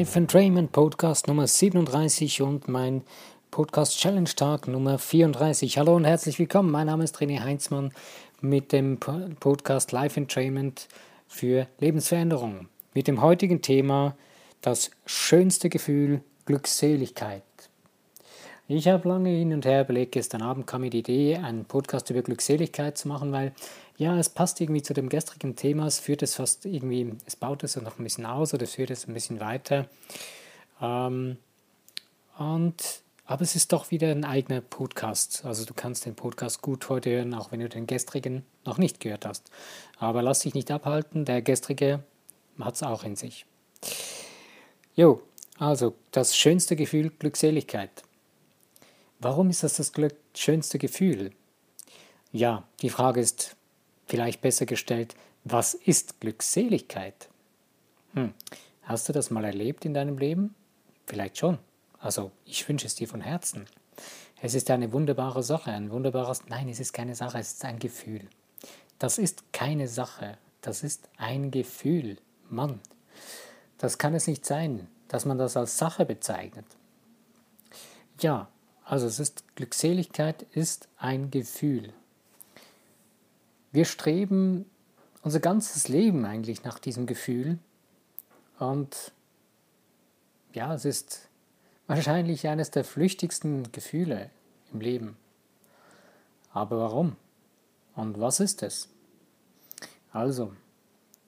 Life Entrainment Podcast Nummer 37 und mein Podcast Challenge Tag Nummer 34. Hallo und herzlich willkommen. Mein Name ist René Heinzmann mit dem Podcast Life Entrainment für Lebensveränderung. Mit dem heutigen Thema das schönste Gefühl Glückseligkeit. Ich habe lange hin und her überlegt, gestern Abend kam mir die Idee, einen Podcast über Glückseligkeit zu machen, weil ja, es passt irgendwie zu dem gestrigen Thema, es führt es fast irgendwie, es baut es noch ein bisschen aus oder es führt es ein bisschen weiter. Ähm, und, aber es ist doch wieder ein eigener Podcast. Also du kannst den Podcast gut heute hören, auch wenn du den gestrigen noch nicht gehört hast. Aber lass dich nicht abhalten, der gestrige hat es auch in sich. Jo, also das schönste Gefühl Glückseligkeit. Warum ist das das schönste Gefühl? Ja, die Frage ist vielleicht besser gestellt, was ist Glückseligkeit? Hm. Hast du das mal erlebt in deinem Leben? Vielleicht schon. Also ich wünsche es dir von Herzen. Es ist eine wunderbare Sache, ein wunderbares, nein, es ist keine Sache, es ist ein Gefühl. Das ist keine Sache, das ist ein Gefühl. Mann, das kann es nicht sein, dass man das als Sache bezeichnet. Ja, also es ist Glückseligkeit ist ein Gefühl. Wir streben unser ganzes Leben eigentlich nach diesem Gefühl und ja, es ist wahrscheinlich eines der flüchtigsten Gefühle im Leben. Aber warum? Und was ist es? Also,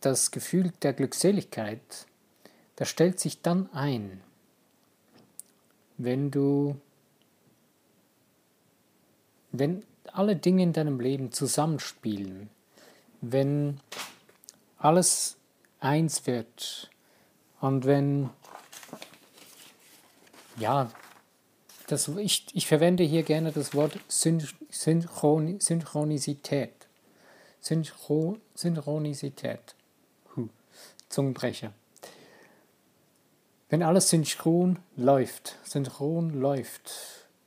das Gefühl der Glückseligkeit, das stellt sich dann ein, wenn du wenn alle Dinge in deinem Leben zusammenspielen, wenn alles eins wird und wenn, ja, das, ich, ich verwende hier gerne das Wort Synchron, Synchronisität. Synchro, Synchronisität. Huh. Zungenbrecher. Wenn alles synchron läuft, synchron läuft,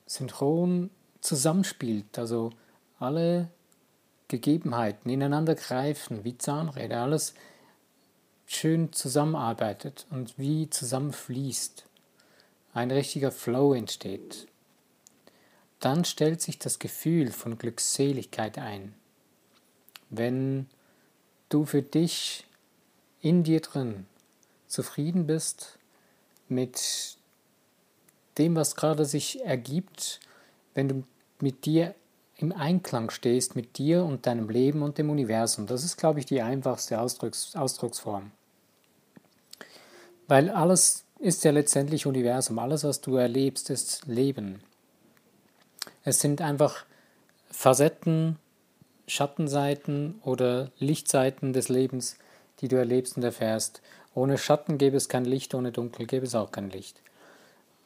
synchron zusammenspielt, also alle Gegebenheiten ineinander greifen, wie Zahnräder, alles schön zusammenarbeitet und wie zusammenfließt, ein richtiger Flow entsteht, dann stellt sich das Gefühl von Glückseligkeit ein. Wenn du für dich in dir drin zufrieden bist mit dem, was gerade sich ergibt, wenn du mit dir im Einklang stehst, mit dir und deinem Leben und dem Universum. Das ist, glaube ich, die einfachste Ausdrucks Ausdrucksform. Weil alles ist ja letztendlich Universum. Alles, was du erlebst, ist Leben. Es sind einfach Facetten, Schattenseiten oder Lichtseiten des Lebens, die du erlebst und erfährst. Ohne Schatten gäbe es kein Licht, ohne Dunkel gäbe es auch kein Licht.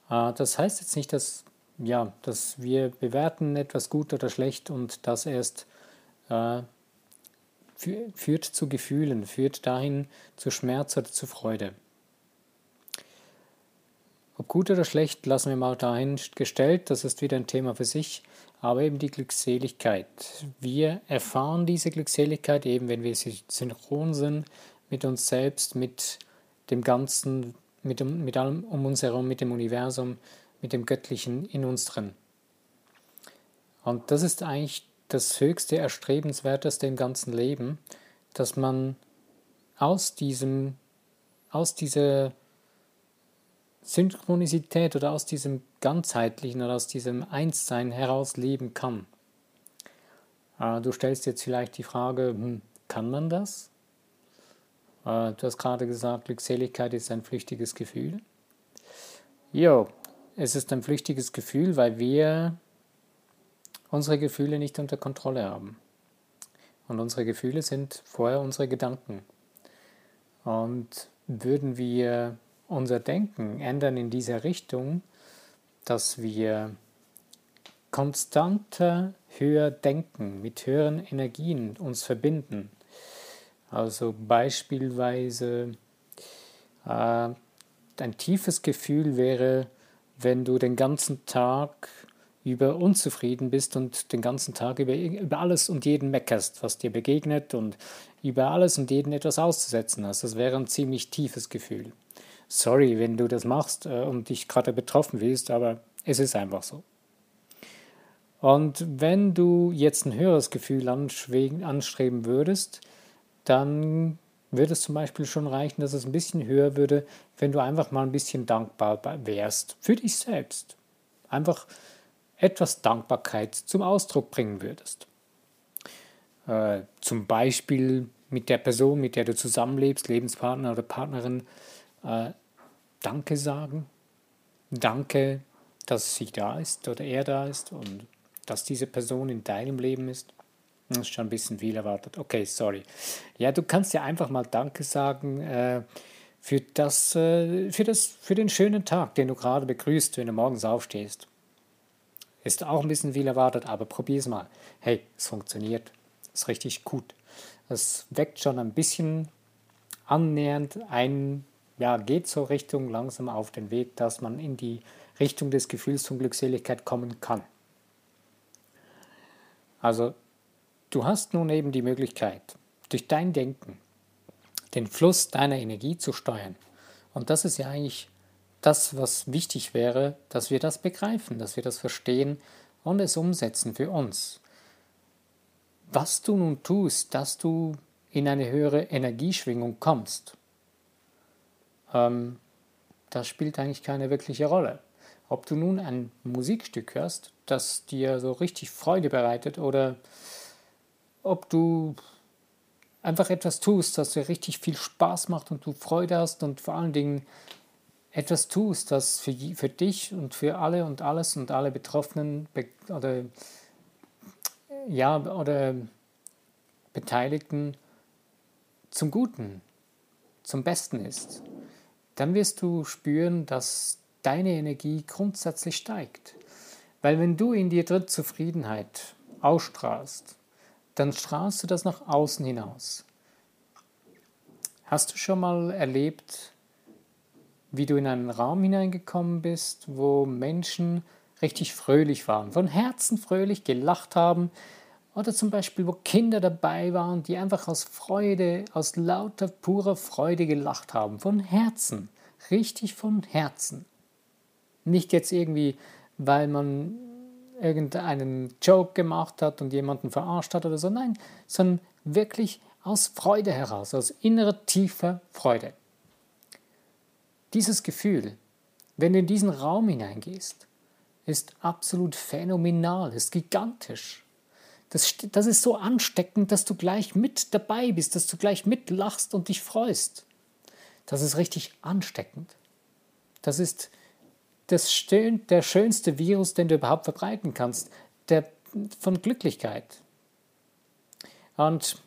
Ah, das heißt jetzt nicht, dass ja, dass wir bewerten etwas gut oder schlecht und das erst äh, führt zu Gefühlen, führt dahin zu Schmerz oder zu Freude. Ob gut oder schlecht, lassen wir mal dahingestellt, das ist wieder ein Thema für sich, aber eben die Glückseligkeit. Wir erfahren diese Glückseligkeit eben, wenn wir synchron sind mit uns selbst, mit dem Ganzen, mit, mit allem um uns herum, mit dem Universum, mit dem Göttlichen in uns drin. Und das ist eigentlich das höchste Erstrebenswerteste im ganzen Leben, dass man aus diesem, aus dieser Synchronisität oder aus diesem ganzheitlichen oder aus diesem Einssein heraus leben kann. Äh, du stellst jetzt vielleicht die Frage, hm, kann man das? Äh, du hast gerade gesagt, Glückseligkeit ist ein flüchtiges Gefühl. Jo, es ist ein flüchtiges Gefühl, weil wir unsere Gefühle nicht unter Kontrolle haben. Und unsere Gefühle sind vorher unsere Gedanken. Und würden wir unser Denken ändern in dieser Richtung, dass wir konstanter höher denken, mit höheren Energien uns verbinden. Also beispielsweise äh, ein tiefes Gefühl wäre, wenn du den ganzen Tag über unzufrieden bist und den ganzen Tag über, über alles und jeden meckerst, was dir begegnet und über alles und jeden etwas auszusetzen hast. Das wäre ein ziemlich tiefes Gefühl. sorry, wenn du das machst äh, und dich gerade betroffen fühlst, aber es ist einfach so. Und wenn du jetzt ein höheres Gefühl anstreben würdest, dann würde es zum Beispiel schon reichen, dass es ein bisschen höher würde, wenn du einfach mal ein bisschen dankbar wärst für dich selbst. Einfach etwas Dankbarkeit zum Ausdruck bringen würdest. Äh, zum Beispiel mit der Person, mit der du zusammenlebst, Lebenspartner oder Partnerin, äh, Danke sagen. Danke, dass sie da ist oder er da ist und dass diese Person in deinem Leben ist. Das ist schon ein bisschen viel erwartet. Okay, sorry. Ja, du kannst ja einfach mal Danke sagen äh, für, das, äh, für, das, für den schönen Tag, den du gerade begrüßt, wenn du morgens aufstehst. Ist auch ein bisschen viel erwartet, aber probier es mal. Hey, es funktioniert. Ist richtig gut. Es weckt schon ein bisschen annähernd ein, ja, geht so Richtung langsam auf den Weg, dass man in die Richtung des Gefühls von Glückseligkeit kommen kann. Also, du hast nun eben die Möglichkeit, durch dein Denken den Fluss deiner Energie zu steuern. Und das ist ja eigentlich das, was wichtig wäre, dass wir das begreifen, dass wir das verstehen und es umsetzen für uns. Was du nun tust, dass du in eine höhere Energieschwingung kommst, ähm, das spielt eigentlich keine wirkliche Rolle. Ob du nun ein Musikstück hörst, das dir so richtig Freude bereitet oder ob du einfach etwas tust, das dir richtig viel Spaß macht und du Freude hast und vor allen Dingen etwas tust, das für, für dich und für alle und alles und alle Betroffenen be oder, ja, oder Beteiligten zum Guten, zum Besten ist, dann wirst du spüren, dass deine Energie grundsätzlich steigt. Weil wenn du in dir drin Zufriedenheit ausstrahlst, dann strahlst du das nach außen hinaus. Hast du schon mal erlebt, wie du in einen Raum hineingekommen bist, wo Menschen richtig fröhlich waren, von Herzen fröhlich gelacht haben, oder zum Beispiel, wo Kinder dabei waren, die einfach aus Freude, aus lauter purer Freude gelacht haben, von Herzen, richtig von Herzen. Nicht jetzt irgendwie, weil man irgendeinen Joke gemacht hat und jemanden verarscht hat oder so, nein, sondern wirklich aus Freude heraus, aus innerer tiefer Freude. Dieses Gefühl, wenn du in diesen Raum hineingehst, ist absolut phänomenal, ist gigantisch. Das, das ist so ansteckend, dass du gleich mit dabei bist, dass du gleich mitlachst und dich freust. Das ist richtig ansteckend. Das ist das schön, der schönste Virus, den du überhaupt verbreiten kannst, der von Glücklichkeit. Und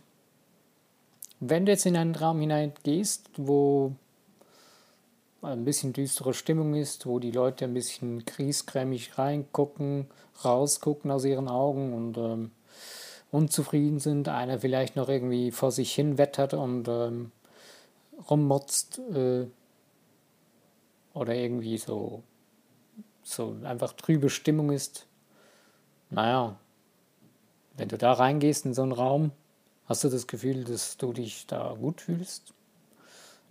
wenn du jetzt in einen Raum hineingehst, wo ein bisschen düstere Stimmung ist, wo die Leute ein bisschen kriesgrämig reingucken, rausgucken aus ihren Augen und ähm, unzufrieden sind, einer vielleicht noch irgendwie vor sich hin wettert und ähm, rummotzt äh, oder irgendwie so so einfach trübe Stimmung ist, naja, wenn du da reingehst in so einen Raum, hast du das Gefühl, dass du dich da gut fühlst?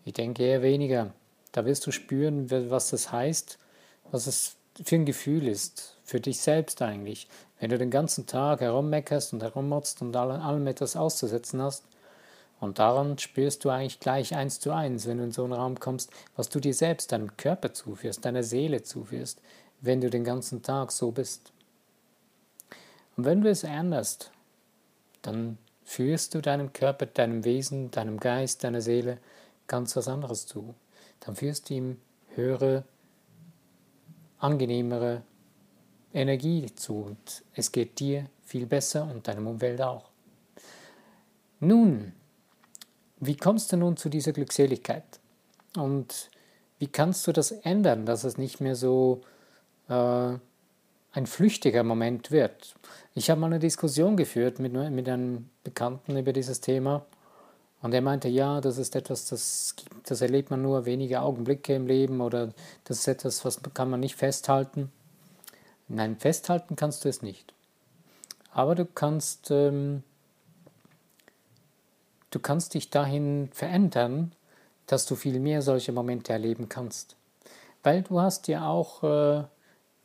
Ich denke eher weniger. Da wirst du spüren, was das heißt, was es für ein Gefühl ist, für dich selbst eigentlich. Wenn du den ganzen Tag herummeckerst und herummotzt und allem etwas auszusetzen hast, und daran spürst du eigentlich gleich eins zu eins, wenn du in so einen Raum kommst, was du dir selbst, deinem Körper zuführst, deiner Seele zuführst, wenn du den ganzen Tag so bist. Und wenn du es änderst, dann führst du deinem Körper, deinem Wesen, deinem Geist, deiner Seele ganz was anderes zu. Dann führst du ihm höhere, angenehmere Energie zu und es geht dir viel besser und deinem Umwelt auch. Nun, wie kommst du nun zu dieser Glückseligkeit? Und wie kannst du das ändern, dass es nicht mehr so äh, ein flüchtiger Moment wird? Ich habe mal eine Diskussion geführt mit, mit einem Bekannten über dieses Thema und er meinte, ja, das ist etwas, das, das erlebt man nur wenige Augenblicke im Leben oder das ist etwas, was kann man nicht festhalten. Nein, festhalten kannst du es nicht. Aber du kannst ähm, du kannst dich dahin verändern, dass du viel mehr solche Momente erleben kannst. Weil du hast ja auch äh,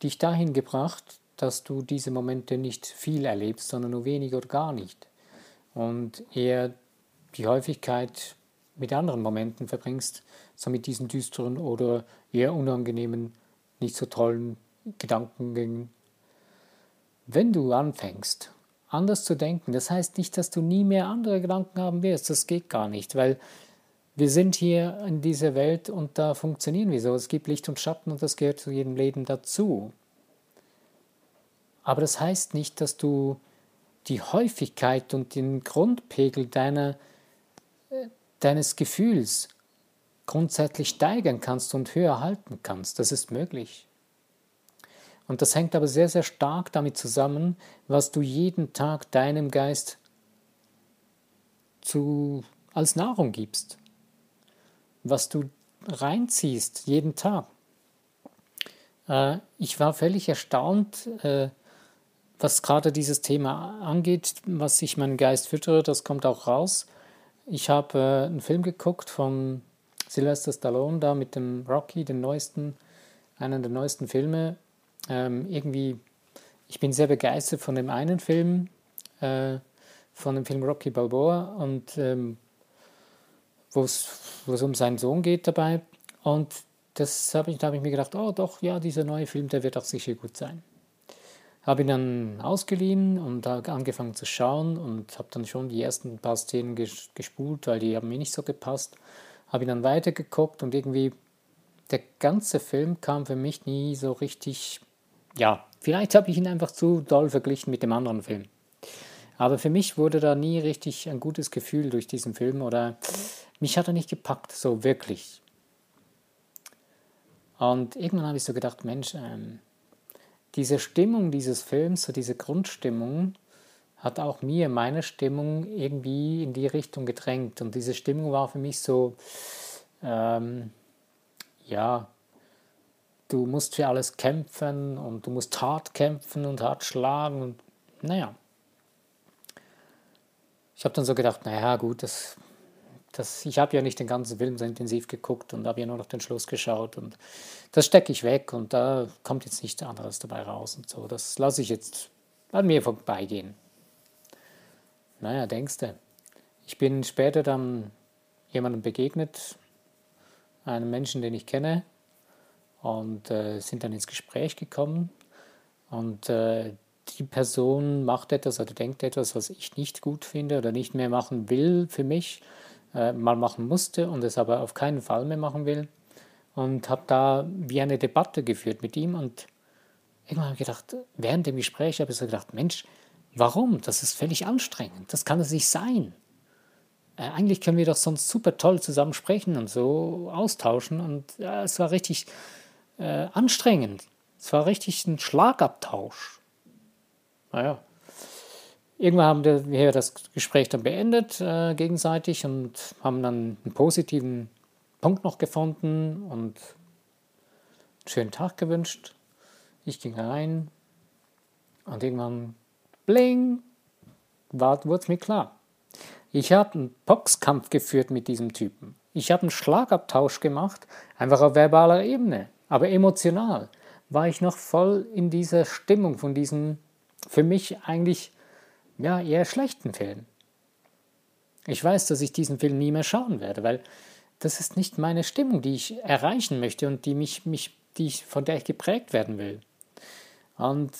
dich dahin gebracht, dass du diese Momente nicht viel erlebst, sondern nur wenig oder gar nicht. Und eher die Häufigkeit mit anderen Momenten verbringst, so mit diesen düsteren oder eher unangenehmen, nicht so tollen Gedankengängen. Wenn du anfängst, anders zu denken, das heißt nicht, dass du nie mehr andere Gedanken haben wirst, das geht gar nicht, weil wir sind hier in dieser Welt und da funktionieren wir so. Es gibt Licht und Schatten und das gehört zu jedem Leben dazu. Aber das heißt nicht, dass du die Häufigkeit und den Grundpegel deiner, äh, deines Gefühls grundsätzlich steigern kannst und höher halten kannst. Das ist möglich. Und das hängt aber sehr, sehr stark damit zusammen, was du jeden Tag deinem Geist zu, als Nahrung gibst was du reinziehst jeden Tag. Äh, ich war völlig erstaunt, äh, was gerade dieses Thema angeht, was ich meinen Geist füttere, das kommt auch raus. Ich habe äh, einen Film geguckt von Sylvester Stallone da mit dem Rocky, den neuesten, einer der neuesten Filme. Ähm, irgendwie, ich bin sehr begeistert von dem einen Film, äh, von dem Film Rocky Balboa und ähm, wo es um seinen Sohn geht dabei. Und das habe ich, da habe ich mir gedacht, oh doch, ja, dieser neue Film, der wird auch sicher gut sein. Habe ihn dann ausgeliehen und angefangen zu schauen und habe dann schon die ersten paar Szenen gespult, weil die haben mir nicht so gepasst. Habe ihn dann weitergeguckt und irgendwie der ganze Film kam für mich nie so richtig, ja, vielleicht habe ich ihn einfach zu doll verglichen mit dem anderen Film. Aber für mich wurde da nie richtig ein gutes Gefühl durch diesen Film oder mich hat er nicht gepackt, so wirklich. Und irgendwann habe ich so gedacht, Mensch, ähm, diese Stimmung dieses Films, so diese Grundstimmung, hat auch mir meine Stimmung irgendwie in die Richtung gedrängt. Und diese Stimmung war für mich so, ähm, ja, du musst für alles kämpfen und du musst hart kämpfen und hart schlagen und naja. Ich habe dann so gedacht, naja, gut, das das, ich habe ja nicht den ganzen Film so intensiv geguckt und habe ja nur noch den Schluss geschaut und das stecke ich weg und da kommt jetzt nichts anderes dabei raus und so. Das lasse ich jetzt an mir vorbeigehen. Naja, denkst du. Ich bin später dann jemandem begegnet, einem Menschen, den ich kenne, und äh, sind dann ins Gespräch gekommen. Und äh, die Person macht etwas oder denkt etwas, was ich nicht gut finde oder nicht mehr machen will für mich äh, mal machen musste und es aber auf keinen Fall mehr machen will. Und habe da wie eine Debatte geführt mit ihm und irgendwann habe ich gedacht, während dem Gespräch habe ich so gedacht, Mensch, warum? Das ist völlig anstrengend. Das kann es nicht sein. Äh, eigentlich können wir doch sonst super toll zusammen sprechen und so austauschen. Und ja, es war richtig äh, anstrengend. Es war richtig ein Schlagabtausch. Naja, Irgendwann haben wir das Gespräch dann beendet äh, gegenseitig und haben dann einen positiven Punkt noch gefunden und einen schönen Tag gewünscht. Ich ging rein und irgendwann, bling, wurde es mir klar. Ich habe einen Boxkampf geführt mit diesem Typen. Ich habe einen Schlagabtausch gemacht, einfach auf verbaler Ebene, aber emotional war ich noch voll in dieser Stimmung von diesem für mich eigentlich ja, eher schlechten Film. Ich weiß, dass ich diesen Film nie mehr schauen werde, weil das ist nicht meine Stimmung, die ich erreichen möchte und die mich, mich, die ich, von der ich geprägt werden will. Und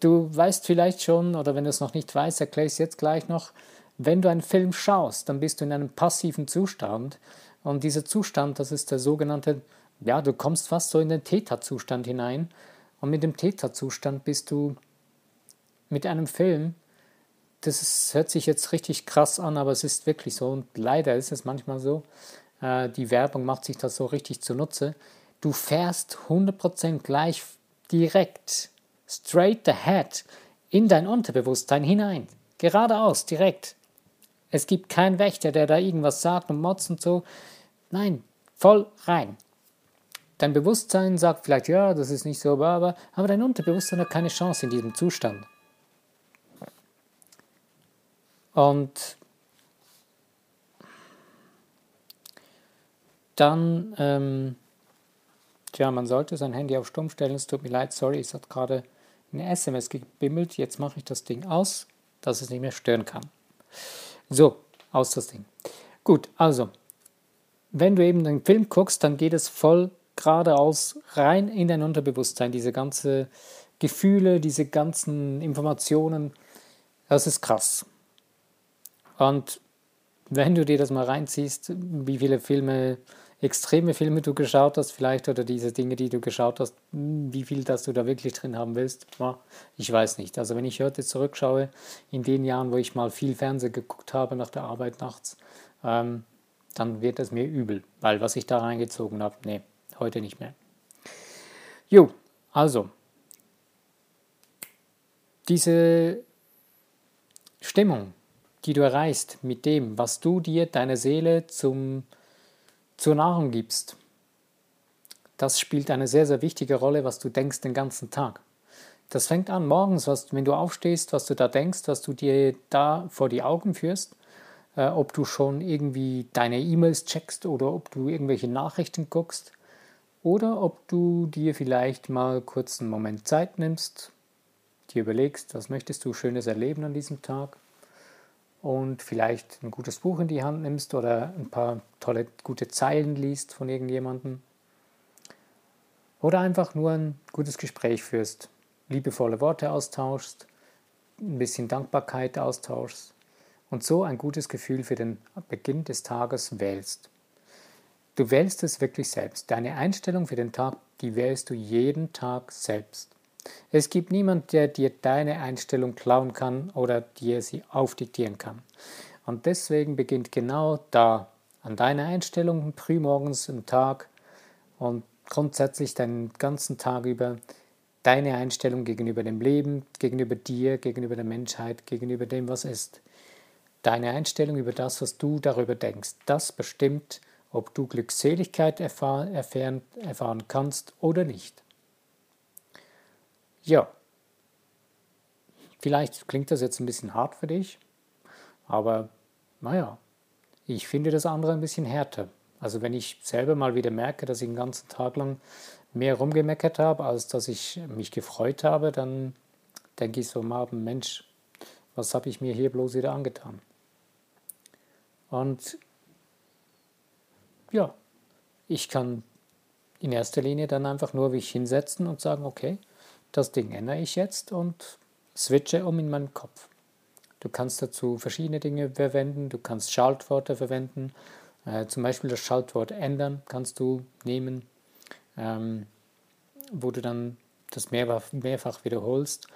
du weißt vielleicht schon, oder wenn du es noch nicht weißt, erkläre ich es jetzt gleich noch, wenn du einen Film schaust, dann bist du in einem passiven Zustand. Und dieser Zustand, das ist der sogenannte, ja, du kommst fast so in den Theta-Zustand hinein. Und mit dem Theta-Zustand bist du mit einem Film das ist, hört sich jetzt richtig krass an, aber es ist wirklich so. Und leider ist es manchmal so. Äh, die Werbung macht sich das so richtig zunutze. Du fährst 100% gleich direkt, straight ahead, in dein Unterbewusstsein hinein. Geradeaus, direkt. Es gibt keinen Wächter, der da irgendwas sagt und motzt und so. Nein, voll rein. Dein Bewusstsein sagt vielleicht, ja, das ist nicht so, aber, aber dein Unterbewusstsein hat keine Chance in diesem Zustand. Und dann, ähm, tja, man sollte sein Handy auf Stumm stellen. Es tut mir leid, sorry, es hat gerade eine SMS gebimmelt. Jetzt mache ich das Ding aus, dass es nicht mehr stören kann. So, aus das Ding. Gut, also, wenn du eben den Film guckst, dann geht es voll geradeaus rein in dein Unterbewusstsein. Diese ganzen Gefühle, diese ganzen Informationen, das ist krass. Und wenn du dir das mal reinziehst, wie viele Filme, extreme Filme du geschaut hast, vielleicht oder diese Dinge, die du geschaut hast, wie viel das du da wirklich drin haben willst, ich weiß nicht. Also wenn ich heute zurückschaue, in den Jahren, wo ich mal viel Fernsehen geguckt habe nach der Arbeit nachts, ähm, dann wird es mir übel, weil was ich da reingezogen habe, nee, heute nicht mehr. Jo, also, diese Stimmung, die du erreichst mit dem, was du dir, deiner Seele zum, zur Nahrung gibst, das spielt eine sehr, sehr wichtige Rolle, was du denkst den ganzen Tag. Das fängt an morgens, was, wenn du aufstehst, was du da denkst, was du dir da vor die Augen führst, äh, ob du schon irgendwie deine E-Mails checkst oder ob du irgendwelche Nachrichten guckst oder ob du dir vielleicht mal kurz einen Moment Zeit nimmst, dir überlegst, was möchtest du Schönes erleben an diesem Tag und vielleicht ein gutes Buch in die Hand nimmst oder ein paar tolle, gute Zeilen liest von irgendjemandem oder einfach nur ein gutes Gespräch führst, liebevolle Worte austauschst, ein bisschen Dankbarkeit austauschst und so ein gutes Gefühl für den Beginn des Tages wählst. Du wählst es wirklich selbst. Deine Einstellung für den Tag, die wählst du jeden Tag selbst. Es gibt niemanden, der dir deine Einstellung klauen kann oder dir sie aufdiktieren kann. Und deswegen beginnt genau da, an deiner Einstellung frühmorgens im Tag und grundsätzlich deinen ganzen Tag über, deine Einstellung gegenüber dem Leben, gegenüber dir, gegenüber der Menschheit, gegenüber dem, was ist. Deine Einstellung über das, was du darüber denkst, das bestimmt, ob du Glückseligkeit erfahren, erfahren, kannst oder nicht. Ja, vielleicht klingt das jetzt ein bisschen hart für dich, aber naja, ich finde das andere ein bisschen härter. Also wenn ich selber mal wieder merke, dass ich den ganzen Tag lang mehr rumgemeckert habe, als dass ich mich gefreut habe, dann denke ich so Abend, Mensch, was habe ich mir hier bloß wieder angetan? Und ja, ich kann in erster Linie dann einfach nur mich hinsetzen und sagen, okay, das Ding ändere ich jetzt und switche um in meinen Kopf. Du kannst dazu verschiedene Dinge verwenden, du kannst Schaltworte verwenden, äh, zum Beispiel das Schaltwort ändern kannst du nehmen, ähm, wo du dann das mehrfach, mehrfach wiederholst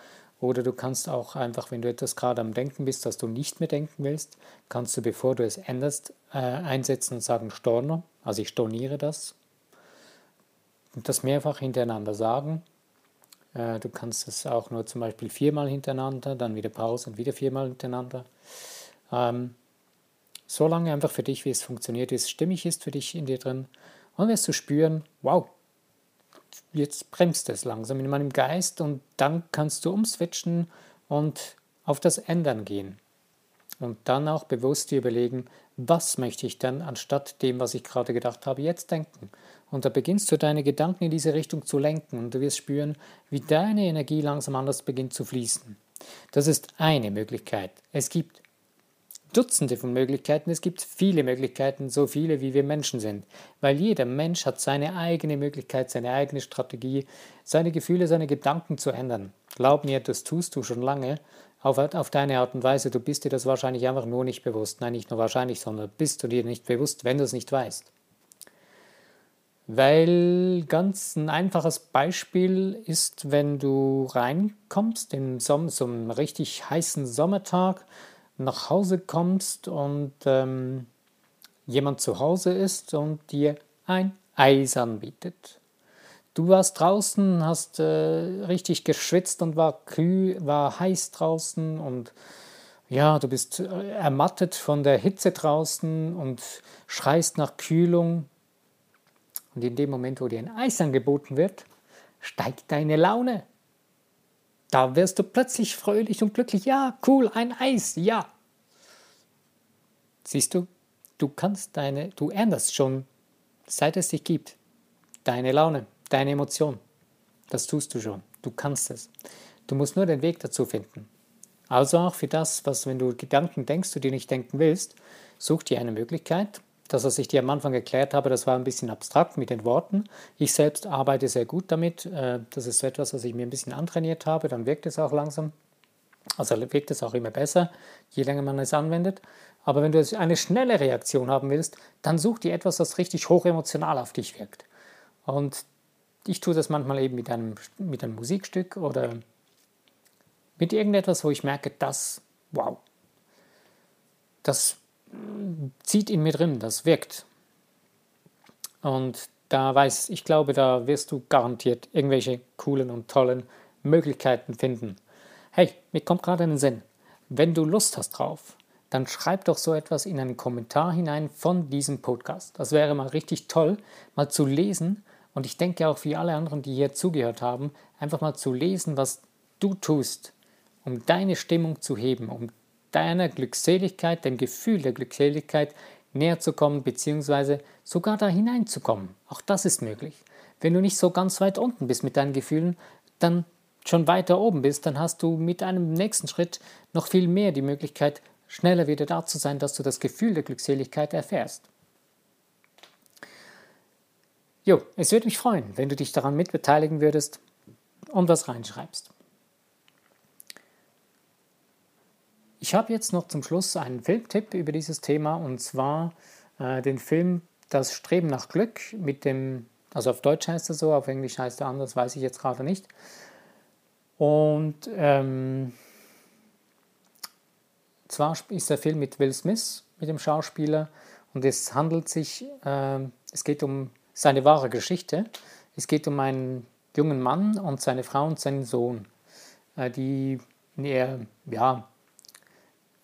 oder du kannst auch einfach, wenn du etwas gerade am Denken bist, das du nicht mehr denken willst, kannst du, bevor du es änderst, äh, einsetzen und sagen Storner. Also ich storniere das. Und das mehrfach hintereinander sagen. Äh, du kannst es auch nur zum Beispiel viermal hintereinander, dann wieder Pause und wieder viermal hintereinander. Ähm, so lange einfach für dich, wie es funktioniert, wie es stimmig ist für dich in dir drin. Und wirst du spüren, wow, jetzt bremst es langsam in meinem Geist und dann kannst du umswitchen und auf das Ändern gehen. Und dann auch bewusst dir überlegen, was möchte ich dann anstatt dem, was ich gerade gedacht habe, jetzt denken. Und da beginnst du deine Gedanken in diese Richtung zu lenken und du wirst spüren, wie deine Energie langsam anders beginnt zu fließen. Das ist eine Möglichkeit. Es gibt Dutzende von Möglichkeiten, es gibt viele Möglichkeiten, so viele wie wir Menschen sind, weil jeder Mensch hat seine eigene Möglichkeit, seine eigene Strategie, seine Gefühle, seine Gedanken zu ändern. Glaub mir, das tust du schon lange auf, auf deine Art und Weise. Du bist dir das wahrscheinlich einfach nur nicht bewusst. Nein, nicht nur wahrscheinlich, sondern bist du dir nicht bewusst, wenn du es nicht weißt. Weil ganz ein einfaches Beispiel ist, wenn du reinkommst in so, so einen richtig heißen Sommertag, nach Hause kommst und ähm, jemand zu Hause ist und dir ein Eis anbietet. Du warst draußen, hast äh, richtig geschwitzt und war kühl, war heiß draußen und ja, du bist ermattet von der Hitze draußen und schreist nach Kühlung. Und in dem Moment, wo dir ein Eis angeboten wird, steigt deine Laune. Da wirst du plötzlich fröhlich und glücklich. Ja, cool, ein Eis, ja. Siehst du, du kannst deine, du änderst schon seit es dich gibt. Deine Laune, deine Emotion. Das tust du schon. Du kannst es. Du musst nur den Weg dazu finden. Also auch für das, was, wenn du Gedanken denkst, du dir nicht denken willst, such dir eine Möglichkeit. Das, was ich dir am Anfang erklärt habe, das war ein bisschen abstrakt mit den Worten. Ich selbst arbeite sehr gut damit. Äh, das ist so etwas, was ich mir ein bisschen antrainiert habe. Dann wirkt es auch langsam. Also wirkt es auch immer besser, je länger man es anwendet. Aber wenn du eine schnelle Reaktion haben willst, dann such dir etwas, das richtig hoch emotional auf dich wirkt. Und ich tue das manchmal eben mit einem, mit einem Musikstück oder mit irgendetwas, wo ich merke, das, wow, das zieht in mir drin, das wirkt. Und da weiß ich glaube, da wirst du garantiert irgendwelche coolen und tollen Möglichkeiten finden. Hey, mir kommt gerade in den Sinn. Wenn du Lust hast drauf, dann schreib doch so etwas in einen Kommentar hinein von diesem Podcast. Das wäre mal richtig toll, mal zu lesen. Und ich denke auch für alle anderen, die hier zugehört haben, einfach mal zu lesen, was du tust, um deine Stimmung zu heben, um deiner Glückseligkeit, dem Gefühl der Glückseligkeit näher zu kommen, beziehungsweise sogar da hineinzukommen. Auch das ist möglich. Wenn du nicht so ganz weit unten bist mit deinen Gefühlen, dann schon weiter oben bist, dann hast du mit einem nächsten Schritt noch viel mehr die Möglichkeit, schneller wieder da zu sein, dass du das Gefühl der Glückseligkeit erfährst. Jo, es würde mich freuen, wenn du dich daran mitbeteiligen würdest und was reinschreibst. Ich habe jetzt noch zum Schluss einen Filmtipp über dieses Thema und zwar äh, den Film Das Streben nach Glück mit dem, also auf Deutsch heißt er so, auf Englisch heißt er anders, weiß ich jetzt gerade nicht. Und ähm, zwar ist der Film mit Will Smith, mit dem Schauspieler, und es handelt sich, äh, es geht um seine wahre Geschichte. Es geht um einen jungen Mann und seine Frau und seinen Sohn, äh, die in eher, ja,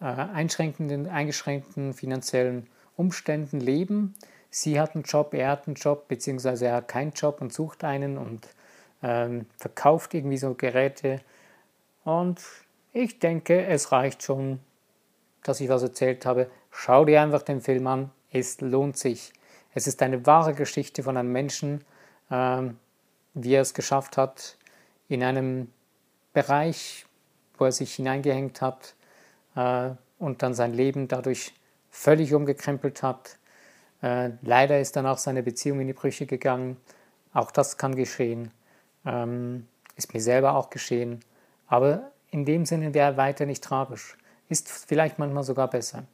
einschränkenden, eingeschränkten finanziellen Umständen leben. Sie hat einen Job, er hat einen Job, beziehungsweise er hat keinen Job und sucht einen und ähm, verkauft irgendwie so Geräte. Und ich denke, es reicht schon, dass ich was erzählt habe. Schau dir einfach den Film an, es lohnt sich. Es ist eine wahre Geschichte von einem Menschen, ähm, wie er es geschafft hat, in einem Bereich, wo er sich hineingehängt hat, äh, und dann sein Leben dadurch völlig umgekrempelt hat. Äh, leider ist dann auch seine Beziehung in die Brüche gegangen. Auch das kann geschehen. Ähm, ist mir selber auch geschehen. Aber in dem Sinne wäre weiter nicht tragisch. Ist vielleicht manchmal sogar besser.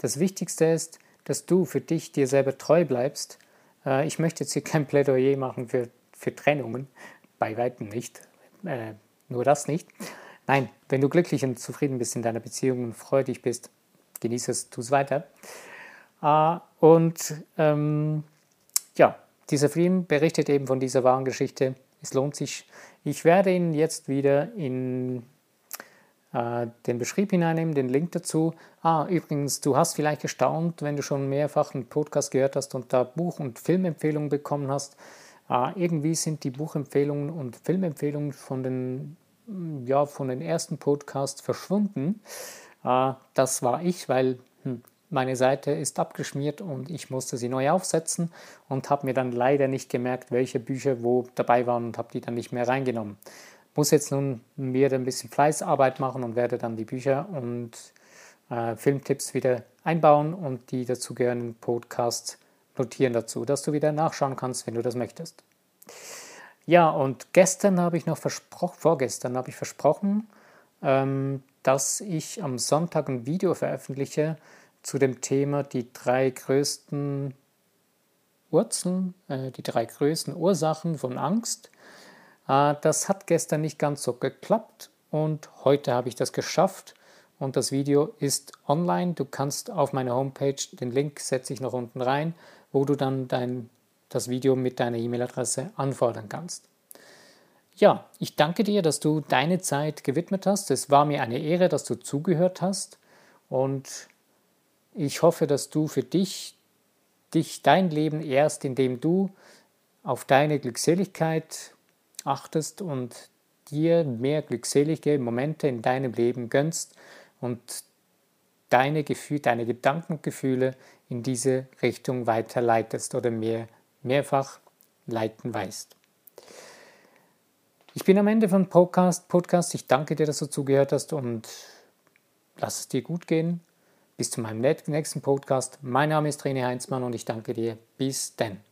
Das Wichtigste ist, dass du für dich dir selber treu bleibst. Äh, ich möchte jetzt hier kein Plädoyer machen für, für Trennungen. Bei weitem nicht. Nur das nicht. Nein, wenn du glücklich und zufrieden bist in deiner Beziehung und freudig bist, genieße es, tu es weiter. Äh, und ähm, ja, dieser Film berichtet eben von dieser wahren Geschichte. Es lohnt sich. Ich werde ihn jetzt wieder in äh, den Beschrieb hineinnehmen, den Link dazu. Ah, übrigens, du hast vielleicht gestaunt, wenn du schon mehrfach einen Podcast gehört hast und da Buch- und Filmempfehlungen bekommen hast. Äh, irgendwie sind die Buchempfehlungen und Filmempfehlungen von den ja, von den ersten Podcasts verschwunden. Äh, das war ich, weil hm, meine Seite ist abgeschmiert und ich musste sie neu aufsetzen und habe mir dann leider nicht gemerkt, welche Bücher wo dabei waren und habe die dann nicht mehr reingenommen. Muss jetzt nun mir ein bisschen Fleißarbeit machen und werde dann die Bücher und äh, Filmtipps wieder einbauen und die dazugehörigen Podcasts notieren dazu, dass du wieder nachschauen kannst, wenn du das möchtest. Ja, und gestern habe ich noch versprochen, vorgestern habe ich versprochen, ähm, dass ich am Sonntag ein Video veröffentliche zu dem Thema die drei größten Wurzeln, äh, die drei größten Ursachen von Angst. Äh, das hat gestern nicht ganz so geklappt und heute habe ich das geschafft und das Video ist online. Du kannst auf meiner Homepage, den Link setze ich noch unten rein, wo du dann dein das Video mit deiner E-Mail-Adresse anfordern kannst. Ja, ich danke dir, dass du deine Zeit gewidmet hast. Es war mir eine Ehre, dass du zugehört hast und ich hoffe, dass du für dich, dich dein Leben ehrst, indem du auf deine Glückseligkeit achtest und dir mehr glückselige Momente in deinem Leben gönnst und deine Gefühle, deine Gedankengefühle in diese Richtung weiterleitest oder mehr mehrfach leiten weißt. Ich bin am Ende von Podcast. Podcast. Ich danke dir, dass du zugehört hast und lass es dir gut gehen. Bis zu meinem nächsten Podcast. Mein Name ist René Heinzmann und ich danke dir. Bis dann.